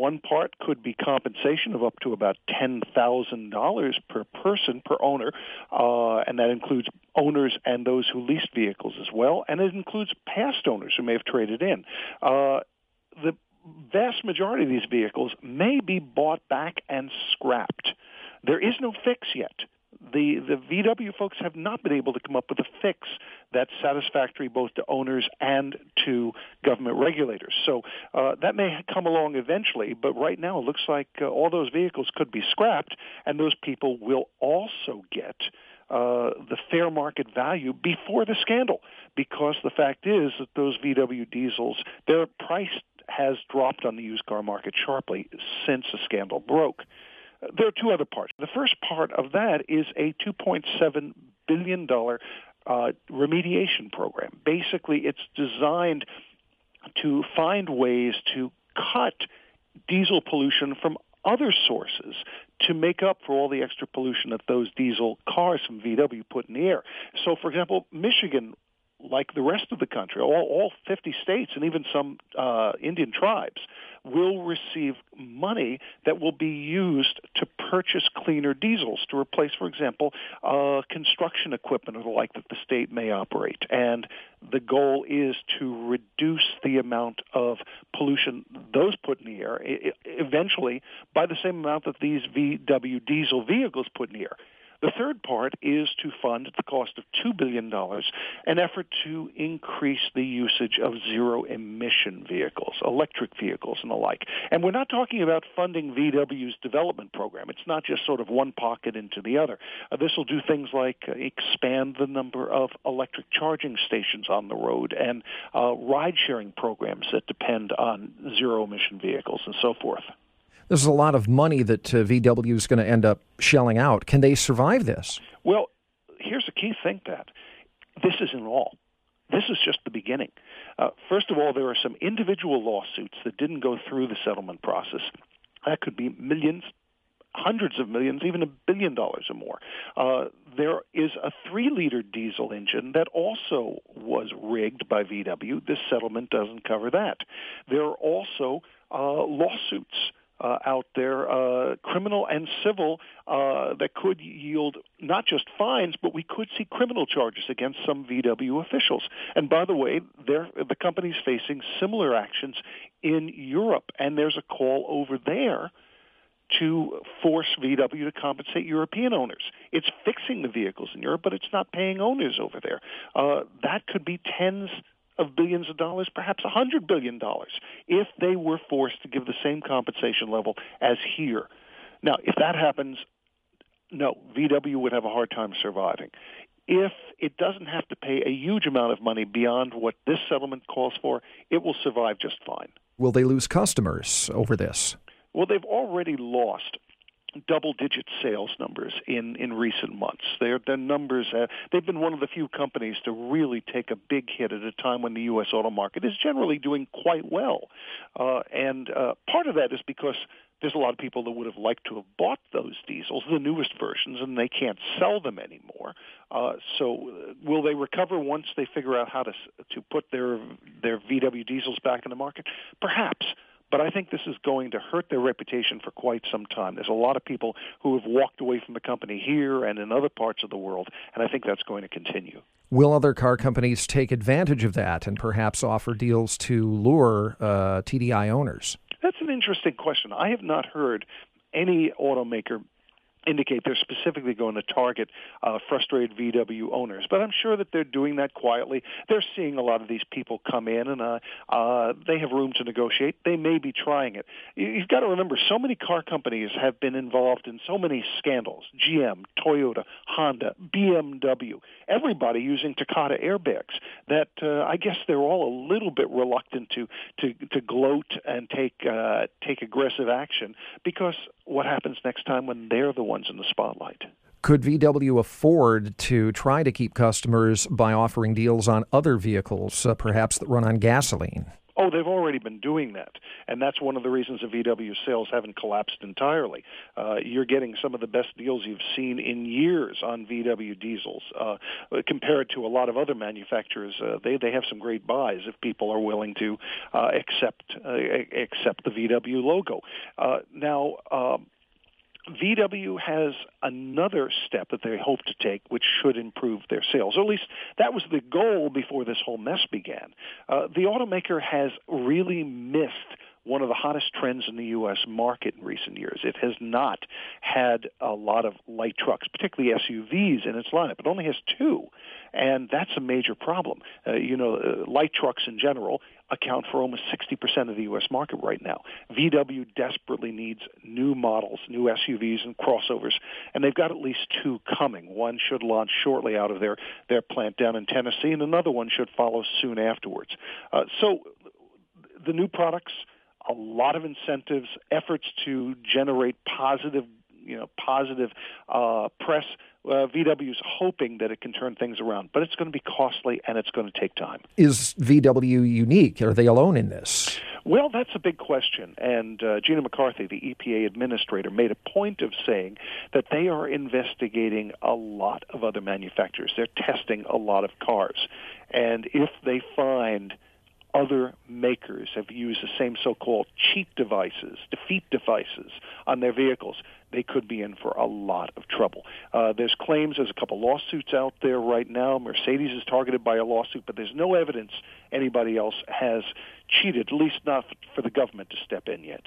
one part could be compensation of up to about $10,000 per person per owner, uh, and that includes owners and those who leased vehicles as well, and it includes past owners who may have traded in. Uh, the vast majority of these vehicles may be bought back and scrapped. There is no fix yet the the VW folks have not been able to come up with a fix that's satisfactory both to owners and to government regulators. So uh, that may come along eventually, but right now it looks like uh, all those vehicles could be scrapped, and those people will also get. Uh, the fair market value before the scandal, because the fact is that those VW diesels, their price has dropped on the used car market sharply since the scandal broke. There are two other parts. The first part of that is a $2.7 billion uh, remediation program. Basically, it's designed to find ways to cut diesel pollution from other sources to make up for all the extra pollution that those diesel cars from VW put in the air. So, for example, Michigan like the rest of the country, all, all 50 states and even some uh, Indian tribes, will receive money that will be used to purchase cleaner diesels to replace, for example, uh, construction equipment or the like that the state may operate. And the goal is to reduce the amount of pollution those put in the air, eventually by the same amount that these VW diesel vehicles put in the air. The third part is to fund, at the cost of $2 billion, an effort to increase the usage of zero emission vehicles, electric vehicles, and the like. And we're not talking about funding VW's development program. It's not just sort of one pocket into the other. Uh, this will do things like uh, expand the number of electric charging stations on the road and uh, ride sharing programs that depend on zero emission vehicles and so forth. There's a lot of money that uh, VW is going to end up shelling out. Can they survive this? Well, here's a key thing, Pat. This isn't all. This is just the beginning. Uh, first of all, there are some individual lawsuits that didn't go through the settlement process. That could be millions, hundreds of millions, even a billion dollars or more. Uh, there is a three-liter diesel engine that also was rigged by VW. This settlement doesn't cover that. There are also uh, lawsuits uh, out there, uh, criminal and civil, uh, that could yield not just fines, but we could see criminal charges against some VW officials. And by the way, the company's facing similar actions in Europe, and there's a call over there to force VW to compensate European owners. It's fixing the vehicles in Europe, but it's not paying owners over there. Uh, that could be tens of billions of dollars, perhaps a $100 billion, if they were forced to give the same compensation level as here. Now, if that happens, no, VW would have a hard time surviving. If it doesn't have to pay a huge amount of money beyond what this settlement calls for, it will survive just fine. Will they lose customers over this? Well, they've already lost double digit sales numbers in, in recent months. Their, their numbers, uh, they've been one of the few companies to really take a big hit at a time when the U.S. auto market is generally doing quite well. Uh, and uh, part of that is because there's a lot of people that would have liked to have bought those diesels, the newest versions, and they can't sell them anymore. Uh, so, uh, will they recover once they figure out how to to put their their VW diesels back in the market? Perhaps. But I think this is going to hurt their reputation for quite some time. There's a lot of people who have walked away from the company here and in other parts of the world, and I think that's going to continue. Will other car companies take advantage of that and perhaps offer deals to lure uh, TDI owners? That's an interesting question. I have not heard any automaker indicate they're specifically going to target uh, frustrated VW owners. But I'm sure that they're doing that quietly. They're seeing a lot of these people come in, and uh, uh, they have room to negotiate. They may be trying it. You've got to remember, so many car companies have been involved in so many scandals: GM, Toyota, Honda, BMW. Everybody using Takata airbags. That uh, I guess they're all a little bit reluctant to to to gloat and take uh, take aggressive action because what happens next time when they're the ones in the spotlight. Could VW afford to try to keep customers by offering deals on other vehicles, uh, perhaps that run on gasoline? Oh, they've already been doing that, and that's one of the reasons the VW sales haven't collapsed entirely. Uh, you're getting some of the best deals you've seen in years on VW diesels uh, compared to a lot of other manufacturers. Uh, they they have some great buys if people are willing to uh, accept uh, accept the VW logo. Uh, now. Um, VW has another step that they hope to take, which should improve their sales. Or at least that was the goal before this whole mess began. Uh, the automaker has really missed one of the hottest trends in the U.S. market in recent years. It has not had a lot of light trucks, particularly SUVs, in its lineup. It only has two, and that's a major problem. Uh, you know, uh, light trucks in general account for almost 60% of the U.S. market right now. VW desperately needs new models, new SUVs and crossovers, and they've got at least two coming. One should launch shortly out of their, their plant down in Tennessee, and another one should follow soon afterwards. Uh, so the new products – a lot of incentives, efforts to generate positive, you know, positive uh, press. Uh, VW is hoping that it can turn things around, but it's going to be costly and it's going to take time. Is VW unique? Are they alone in this? Well, that's a big question. And uh, Gina McCarthy, the EPA administrator, made a point of saying that they are investigating a lot of other manufacturers. They're testing a lot of cars. And if they find other makers have used the same so-called cheat devices, defeat devices on their vehicles, they could be in for a lot of trouble. Uh, there's claims, there's a couple lawsuits out there right now. Mercedes is targeted by a lawsuit, but there's no evidence anybody else has cheated, at least not for the government to step in yet.